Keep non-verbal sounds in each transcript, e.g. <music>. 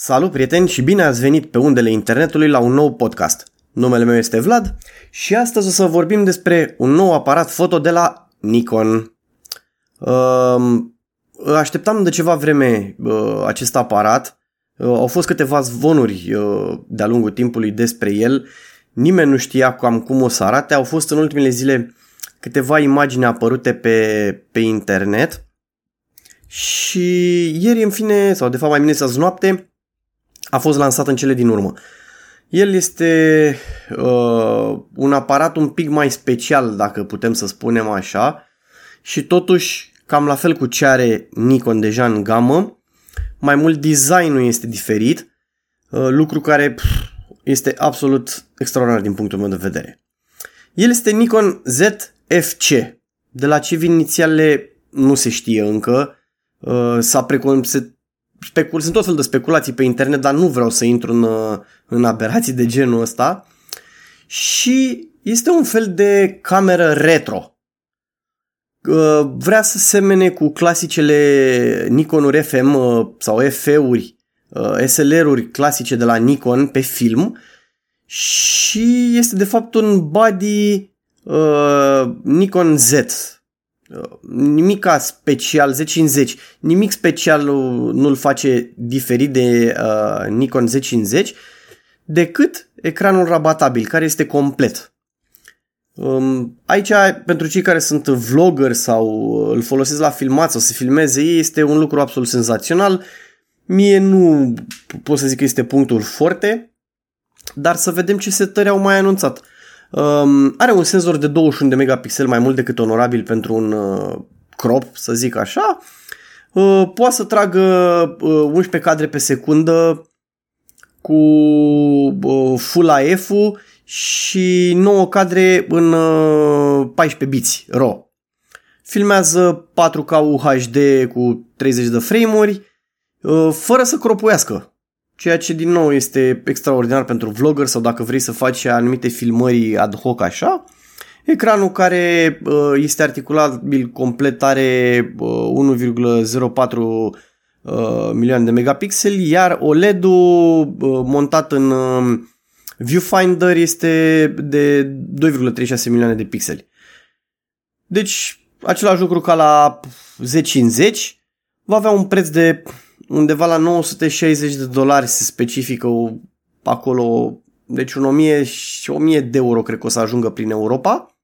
Salut prieteni și bine ați venit pe undele internetului la un nou podcast. Numele meu este Vlad și astăzi o să vorbim despre un nou aparat foto de la Nikon. Uh, așteptam de ceva vreme uh, acest aparat. Uh, au fost câteva zvonuri uh, de-a lungul timpului despre el. Nimeni nu știa cam cum o să arate. Au fost în ultimele zile câteva imagini apărute pe, pe internet. Și ieri, în fine, sau de fapt mai bine să noapte, a fost lansat în cele din urmă. El este uh, un aparat un pic mai special, dacă putem să spunem așa, și totuși cam la fel cu ce are Nikon deja în gamă, mai mult designul este diferit, uh, lucru care pf, este absolut extraordinar din punctul meu de vedere. El este Nikon ZFC, de la ce vin inițiale nu se știe încă, uh, s-a precon- se specul, sunt tot fel de speculații pe internet, dar nu vreau să intru în, uh, în aberații de genul ăsta. Și este un fel de cameră retro. Uh, vrea să semene cu clasicele Nikonuri FM uh, sau FE-uri, SLR-uri clasice de la Nikon pe film și este de fapt un body uh, Nikon Z nimica special, 10 în 10, nimic special nu-l face diferit de uh, Nikon 10 în 10 decât ecranul rabatabil, care este complet. Um, aici, pentru cei care sunt vlogger sau îl folosesc la filmat sau să filmeze ei, este un lucru absolut senzațional. Mie nu pot să zic că este punctul forte, dar să vedem ce setări au mai anunțat. Uh, Um, are un senzor de 21 de megapixel mai mult decât onorabil pentru un uh, crop, să zic așa. Uh, poate să tragă uh, 11 cadre pe secundă cu uh, Full AF-ul și 9 cadre în uh, 14 biți RAW. Filmează 4K UHD cu 30 de frame-uri uh, fără să cropuiască ceea ce din nou este extraordinar pentru vlogger sau dacă vrei să faci anumite filmări ad hoc așa. Ecranul care uh, este articulabil complet are 1,04 uh, uh, milioane de megapixeli, iar OLED-ul montat în viewfinder este de 2,36 milioane de pixeli. Deci, același lucru ca la 10 în 10, va avea un preț de undeva la 960 de dolari se specifică acolo, deci un 1000 și 1000 de euro cred că o să ajungă prin Europa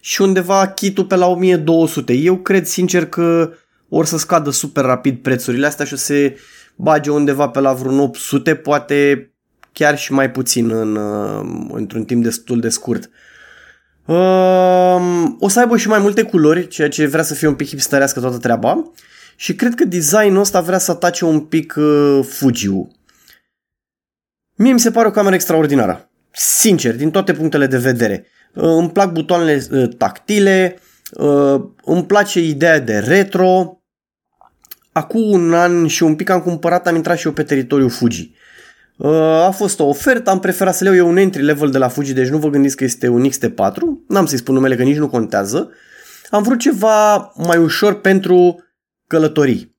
și undeva chitul pe la 1200. Eu cred sincer că or să scadă super rapid prețurile astea și o să bage undeva pe la vreun 800, poate chiar și mai puțin în, uh, într-un timp destul de scurt. Um, o să aibă și mai multe culori, ceea ce vrea să fie un pic hipsterească toată treaba și cred că designul ăsta vrea să atace un pic uh, Fujiu. Mie mi se pare o cameră extraordinară. Sincer, din toate punctele de vedere. Uh, îmi plac butoanele uh, tactile, uh, îmi place ideea de retro. Acum un an și un pic am cumpărat, am intrat și eu pe teritoriul Fuji. Uh, a fost o ofertă, am preferat să le iau eu un entry level de la Fuji, deci nu vă gândiți că este un XT4, n-am să-i spun numele că nici nu contează. Am vrut ceva mai ușor pentru călătorii.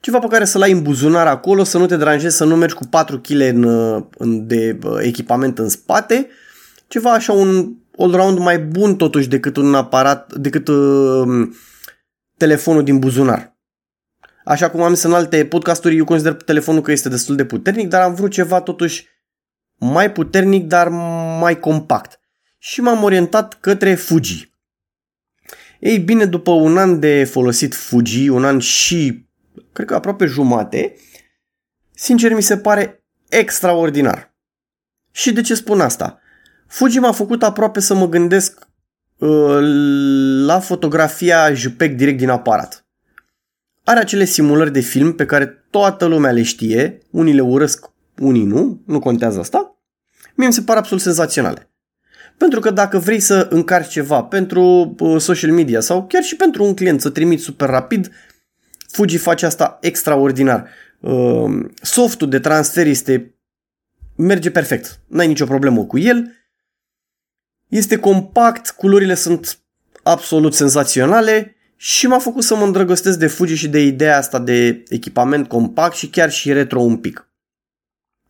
Ceva pe care să-l ai în buzunar acolo, să nu te deranjezi, să nu mergi cu 4 kg în, în, de echipament în spate. Ceva așa un all-round mai bun totuși decât un aparat, decât uh, telefonul din buzunar. Așa cum am zis în alte podcasturi, eu consider telefonul că este destul de puternic, dar am vrut ceva totuși mai puternic, dar mai compact. Și m-am orientat către Fuji. Ei bine, după un an de folosit Fuji, un an și, cred că aproape jumate, sincer mi se pare extraordinar. Și de ce spun asta? Fuji m-a făcut aproape să mă gândesc uh, la fotografia JPEG direct din aparat. Are acele simulări de film pe care toată lumea le știe, unii le urăsc, unii nu, nu contează asta. Mie mi se pare absolut senzaționale. Pentru că dacă vrei să încarci ceva pentru uh, social media sau chiar și pentru un client să trimiți super rapid, Fuji face asta extraordinar. Uh, softul de transfer este merge perfect. N-ai nicio problemă cu el. Este compact, culorile sunt absolut senzaționale și m-a făcut să mă îndrăgostesc de Fuji și de ideea asta de echipament compact și chiar și retro un pic.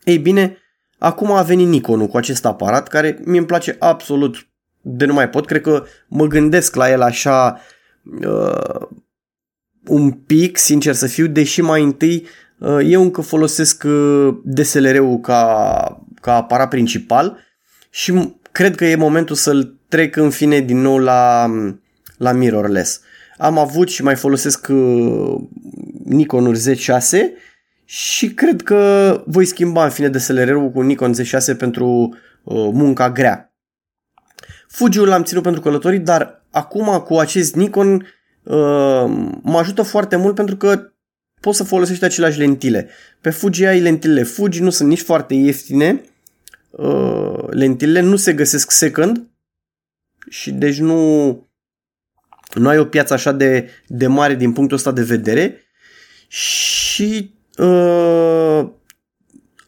Ei bine, acum a venit Nikonul cu acest aparat care mi îmi place absolut de nu mai pot. Cred că mă gândesc la el așa uh, un pic, sincer să fiu, deși mai întâi uh, eu încă folosesc uh, DSLR-ul ca, ca aparat principal și cred că e momentul să-l trec în fine din nou la, la mirrorless. Am avut și mai folosesc uh, Nikon Z6 și cred că voi schimba în fine DSLR-ul cu Nikon Z6 pentru uh, munca grea. Fuji-ul l-am ținut pentru călătorii, dar acum cu acest Nikon uh, mă ajută foarte mult pentru că poți să folosești aceleași lentile. Pe Fuji ai lentilele Fuji, nu sunt nici foarte ieftine, uh, lentilele nu se găsesc second și deci nu, nu ai o piață așa de, de mare din punctul ăsta de vedere și uh,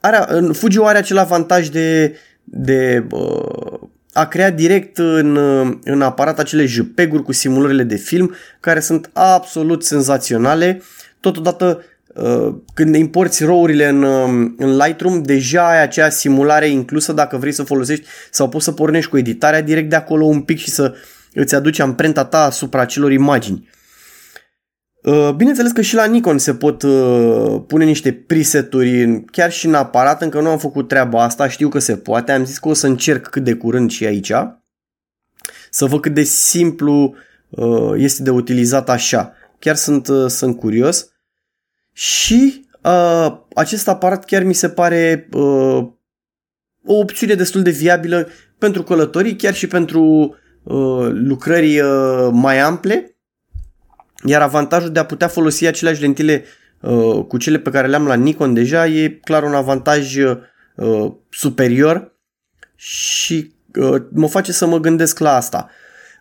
are, Fuji are acel avantaj de, de uh, a creat direct în, în aparat acele JPEG-uri cu simulările de film care sunt absolut senzaționale. Totodată uh, când importi RAW-urile în, uh, în Lightroom, deja ai acea simulare inclusă dacă vrei să folosești sau poți să pornești cu editarea direct de acolo un pic și să îți aduci amprenta ta asupra acelor imagini. Uh, bineînțeles că și la Nikon se pot uh, pune niște preseturi chiar și în aparat, încă nu am făcut treaba asta, știu că se poate, am zis că o să încerc cât de curând și aici, să văd cât de simplu uh, este de utilizat așa. Chiar sunt, sunt curios. Și uh, acest aparat chiar mi se pare uh, o opțiune destul de viabilă pentru călătorii, chiar și pentru uh, lucrări uh, mai ample iar avantajul de a putea folosi aceleași lentile uh, cu cele pe care le-am la Nikon deja e clar un avantaj uh, superior și uh, mă face să mă gândesc la asta.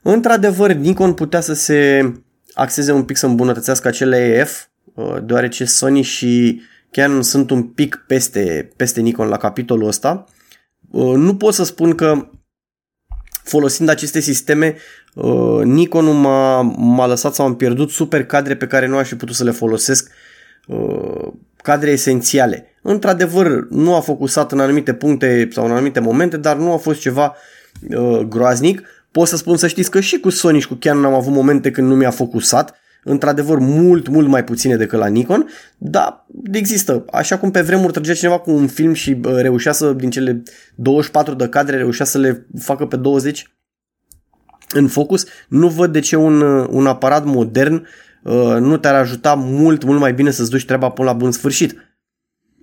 Într-adevăr, Nikon putea să se axeze un pic să îmbunătățească acele EF, uh, deoarece Sony și Canon sunt un pic peste, peste Nikon la capitolul ăsta. Uh, nu pot să spun că folosind aceste sisteme, uh, Nikon m-a, m-a lăsat sau am pierdut super cadre pe care nu aș fi putut să le folosesc, uh, cadre esențiale. Într-adevăr, nu a focusat în anumite puncte sau în anumite momente, dar nu a fost ceva uh, groaznic. Pot să spun să știți că și cu Sony și cu Canon am avut momente când nu mi-a focusat, într-adevăr mult, mult mai puține decât la Nikon, dar există. Așa cum pe vremuri trăgea cineva cu un film și reușea să, din cele 24 de cadre, reușea să le facă pe 20 în focus, nu văd de ce un, un aparat modern uh, nu te-ar ajuta mult, mult mai bine să-ți duci treaba până la bun sfârșit.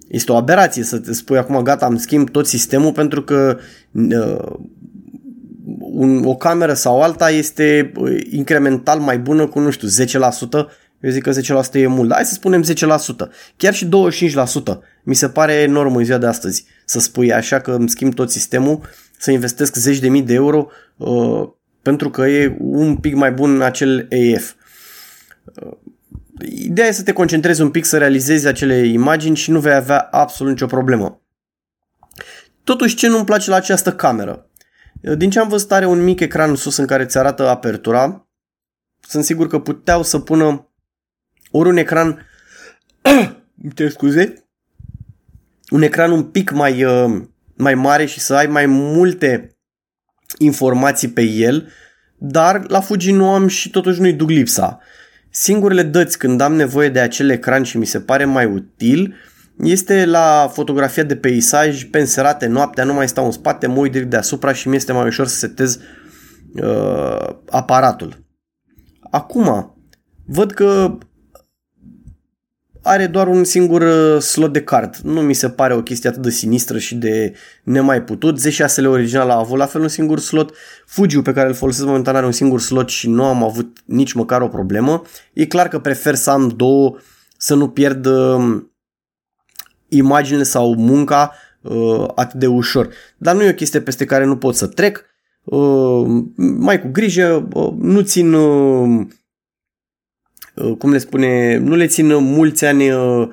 Este o aberație să te spui acum gata, am schimb tot sistemul pentru că uh, un, o cameră sau alta este uh, incremental mai bună cu, nu știu, 10%. Eu zic că 10% e mult, hai să spunem 10%, chiar și 25%. Mi se pare enorm în ziua de astăzi să spui așa că îmi schimb tot sistemul, să investesc zeci de mii de euro uh, pentru că e un pic mai bun în acel EF. Uh, ideea e să te concentrezi un pic, să realizezi acele imagini și nu vei avea absolut nicio problemă. Totuși, ce nu-mi place la această cameră? Din ce am văzut are un mic ecran sus în care ți arată apertura. Sunt sigur că puteau să pună ori un ecran <clears throat> te scuze un ecran un pic mai, uh, mai mare și să ai mai multe informații pe el, dar la Fuji nu am și totuși nu-i duc lipsa. Singurele dăți când am nevoie de acel ecran și mi se pare mai util este la fotografia de peisaj, penserate noaptea, nu mai stau în spate, mă uit direct deasupra și mi este mai ușor să setez uh, aparatul. Acum, văd că are doar un singur uh, slot de card. Nu mi se pare o chestie atât de sinistră și de nemai putut. Z6-le original a avut la fel un singur slot. fuji pe care îl folosesc momentan are un singur slot și nu am avut nici măcar o problemă. E clar că prefer să am două să nu pierd uh, imaginile sau munca uh, atât de ușor. Dar nu e o chestie peste care nu pot să trec. Uh, mai cu grijă, uh, nu țin, uh, uh, cum le spune, nu le țin mulți ani uh,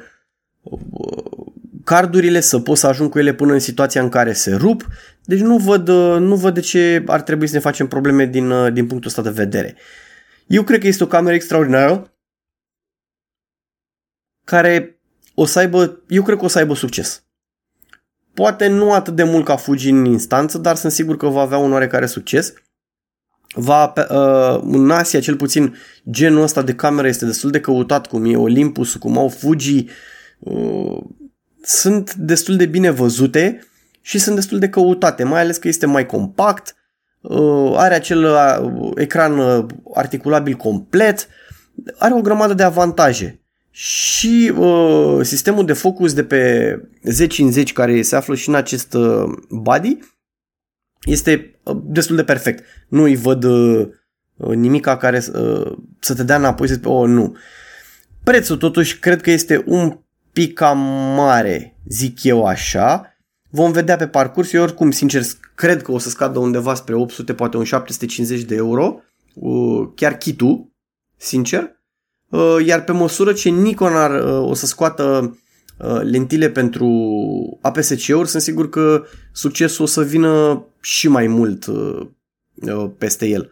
uh, cardurile să pot să ajung cu ele până în situația în care se rup. Deci nu văd, uh, nu văd de ce ar trebui să ne facem probleme din, uh, din punctul ăsta de vedere. Eu cred că este o cameră extraordinară care o să aibă, eu cred că o să aibă succes. Poate nu atât de mult ca Fuji în instanță, dar sunt sigur că va avea un oarecare succes. Va, uh, în Asia, cel puțin, genul ăsta de cameră este destul de căutat, cum e Olympus, cum au Fuji. Uh, sunt destul de bine văzute și sunt destul de căutate, mai ales că este mai compact, uh, are acel uh, ecran uh, articulabil complet, are o grămadă de avantaje. Și uh, sistemul de focus de pe 10 în 10 care se află și în acest uh, body este uh, destul de perfect. Nu îi văd uh, nimica care uh, să te dea înapoi să zici, oh, nu. Prețul totuși cred că este un pic cam mare, zic eu așa. Vom vedea pe parcurs. Eu oricum, sincer, cred că o să scadă undeva spre 800, poate un 750 de euro. Uh, chiar kitul, sincer. Uh, iar pe măsură ce Nikon ar, uh, o să scoată uh, lentile pentru APS-C-uri, sunt sigur că succesul o să vină și mai mult peste el.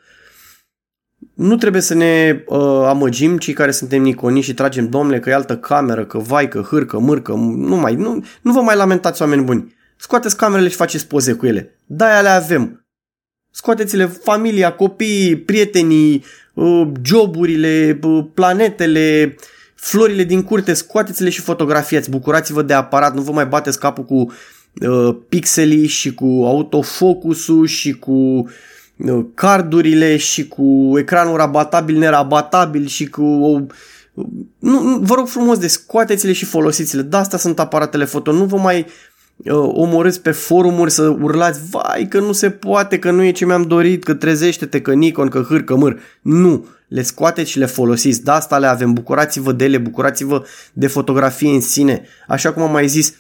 Nu trebuie să ne uh, amăgim cei care suntem Nikoni și tragem domnule că e altă cameră, că vai, că hârcă, mârcă, nu mai, nu, nu vă mai lamentați oameni buni. Scoateți camerele și faceți poze cu ele. Da, le avem. Scoateți-le familia, copiii, prietenii, Uh, joburile, uh, planetele, florile din curte, scoateți-le și fotografiați, bucurați-vă de aparat, nu vă mai bateți capul cu uh, pixelii și cu autofocusul și cu uh, cardurile și cu ecranul rabatabil, nerabatabil și cu o nu, nu, vă rog frumos de scoateți-le și folosiți-le. De asta sunt aparatele foto. Nu vă mai uh, omorâți pe forumuri să urlați, vai că nu se poate, că nu e ce mi-am dorit, că trezește-te, că Nikon, că hâr, că mâr. Nu, le scoateți și le folosiți, de asta le avem, bucurați-vă de ele, bucurați-vă de fotografie în sine. Așa cum am mai zis,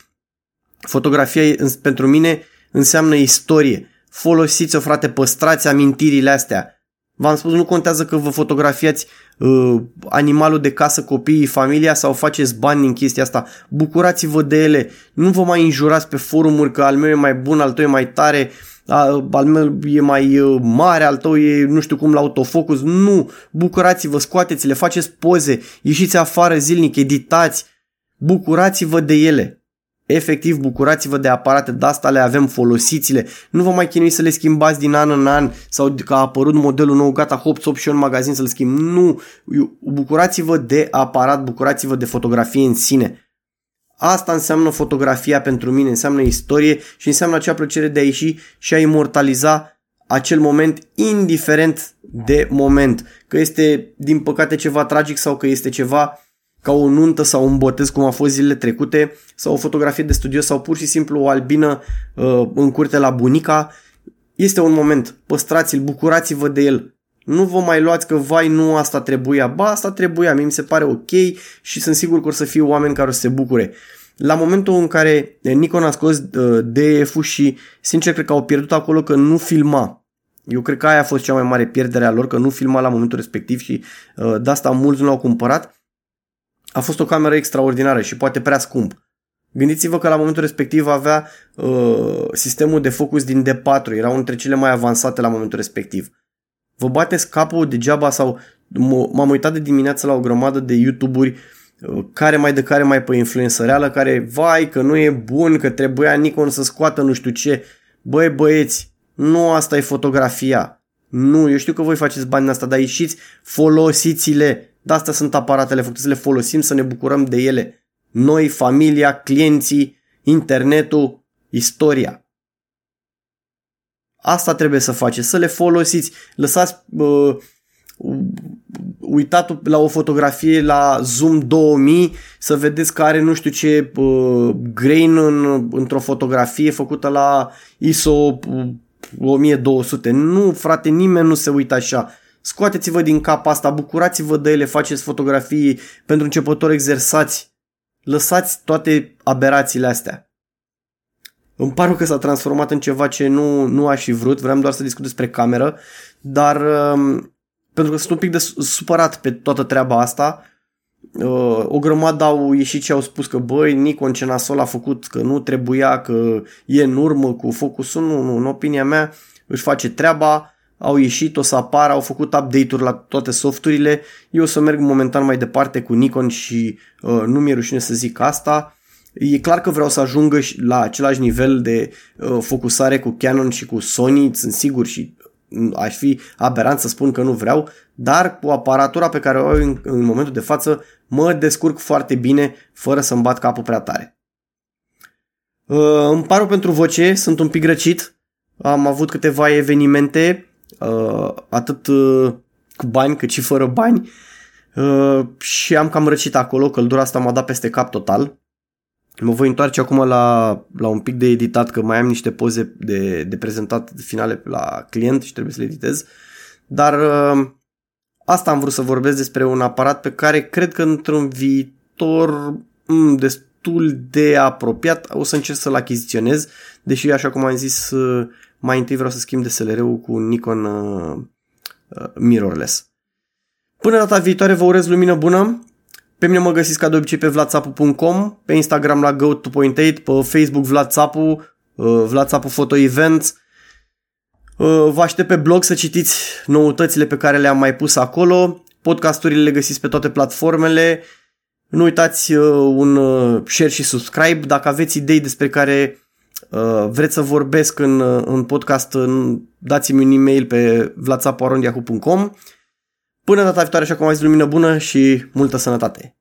fotografia pentru mine înseamnă istorie. Folosiți-o, frate, păstrați amintirile astea. V-am spus, nu contează că vă fotografiați uh, animalul de casă, copiii, familia sau faceți bani din chestia asta. Bucurați-vă de ele. Nu vă mai înjurați pe forumuri că al meu e mai bun, al tău e mai tare, al meu e mai uh, mare, al tău e nu știu cum la autofocus. Nu, bucurați-vă, scoateți-le, faceți poze, ieșiți afară zilnic, editați, bucurați-vă de ele. Efectiv, bucurați-vă de aparate, de asta le avem, folosiți-le. Nu vă mai chinui să le schimbați din an în an sau că a apărut modelul nou, gata, hop, hop și eu în magazin să-l schimb. Nu, bucurați-vă de aparat, bucurați-vă de fotografie în sine. Asta înseamnă fotografia pentru mine, înseamnă istorie și înseamnă acea plăcere de a ieși și a imortaliza acel moment indiferent de moment. Că este din păcate ceva tragic sau că este ceva ca o nuntă sau un botez cum a fost zilele trecute sau o fotografie de studio sau pur și simplu o albină uh, în curte la bunica. Este un moment, păstrați-l, bucurați-vă de el. Nu vă mai luați că vai nu asta trebuia, ba asta trebuia, mie mi se pare ok și sunt sigur că o să fie oameni care o să se bucure. La momentul în care Nikon a scos uh, DF și sincer cred că au pierdut acolo că nu filma. Eu cred că aia a fost cea mai mare pierdere a lor, că nu filma la momentul respectiv și uh, de asta mulți nu l-au cumpărat. A fost o cameră extraordinară și poate prea scump. Gândiți-vă că la momentul respectiv avea uh, sistemul de focus din D4, era unul dintre cele mai avansate la momentul respectiv. Vă bateți capul degeaba sau m-am uitat de dimineață la o grămadă de YouTube-uri uh, care mai de care mai pe influență reală, care vai că nu e bun, că trebuia Nikon să scoată nu știu ce. Băi băieți, nu asta e fotografia. Nu, eu știu că voi faceți bani asta, dar ieșiți, folosiți-le. De asta sunt aparatele făcute, să le folosim, să ne bucurăm de ele. Noi, familia, clienții, internetul, istoria. Asta trebuie să faceți, să le folosiți. Lăsați uh, uitat la o fotografie la Zoom 2000 să vedeți că are nu știu ce uh, grain în, într-o fotografie făcută la ISO 1200. Nu, frate, nimeni nu se uită așa. Scoateți-vă din cap asta, bucurați-vă de ele, faceți fotografii pentru începători, exersați. Lăsați toate aberațiile astea. Îmi pare că s-a transformat în ceva ce nu, nu aș fi vrut, vreau doar să discut despre cameră, dar um, pentru că sunt un pic de supărat pe toată treaba asta, uh, o grămadă au ieșit și au spus că băi, Nikon ce nasol a făcut, că nu trebuia, că e în urmă cu focusul, nu, nu, în opinia mea își face treaba, au ieșit, o să apară, au făcut update-uri la toate softurile. Eu o să merg momentan mai departe cu Nikon și uh, nu mi-e rușine să zic asta. E clar că vreau să ajungă la același nivel de uh, focusare cu Canon și cu Sony, sunt sigur și mm, aș fi aberant să spun că nu vreau, dar cu aparatura pe care o au în, în momentul de față mă descurc foarte bine fără să-mi bat capul prea tare. Uh, îmi paru pentru voce, sunt un pic răcit, am avut câteva evenimente, uh, atât uh, cu bani cât și fără bani uh, și am cam răcit acolo, căldura asta m-a dat peste cap total. Mă voi întoarce acum la, la un pic de editat, că mai am niște poze de, de prezentat finale la client și trebuie să le editez. Dar uh, asta am vrut să vorbesc despre un aparat pe care cred că într-un viitor mm, destul de apropiat o să încerc să-l achiziționez, deși așa cum am zis, uh, mai întâi vreau să schimb DSLR-ul cu Nikon uh, uh, mirrorless. Până data viitoare vă urez lumină bună, pe mine mă găsiți ca de obicei pe vlatsapu.com, pe Instagram la go2.8, pe Facebook Vlatsapu, uh, Vlatsapu Photo Events. Uh, vă aștept pe blog să citiți noutățile pe care le-am mai pus acolo. Podcasturile le găsiți pe toate platformele. Nu uitați uh, un share și subscribe. Dacă aveți idei despre care vreți să vorbesc în, în podcast, dați-mi un e-mail pe vlatsapu.com Până data viitoare, așa cum am zis, lumină bună și multă sănătate!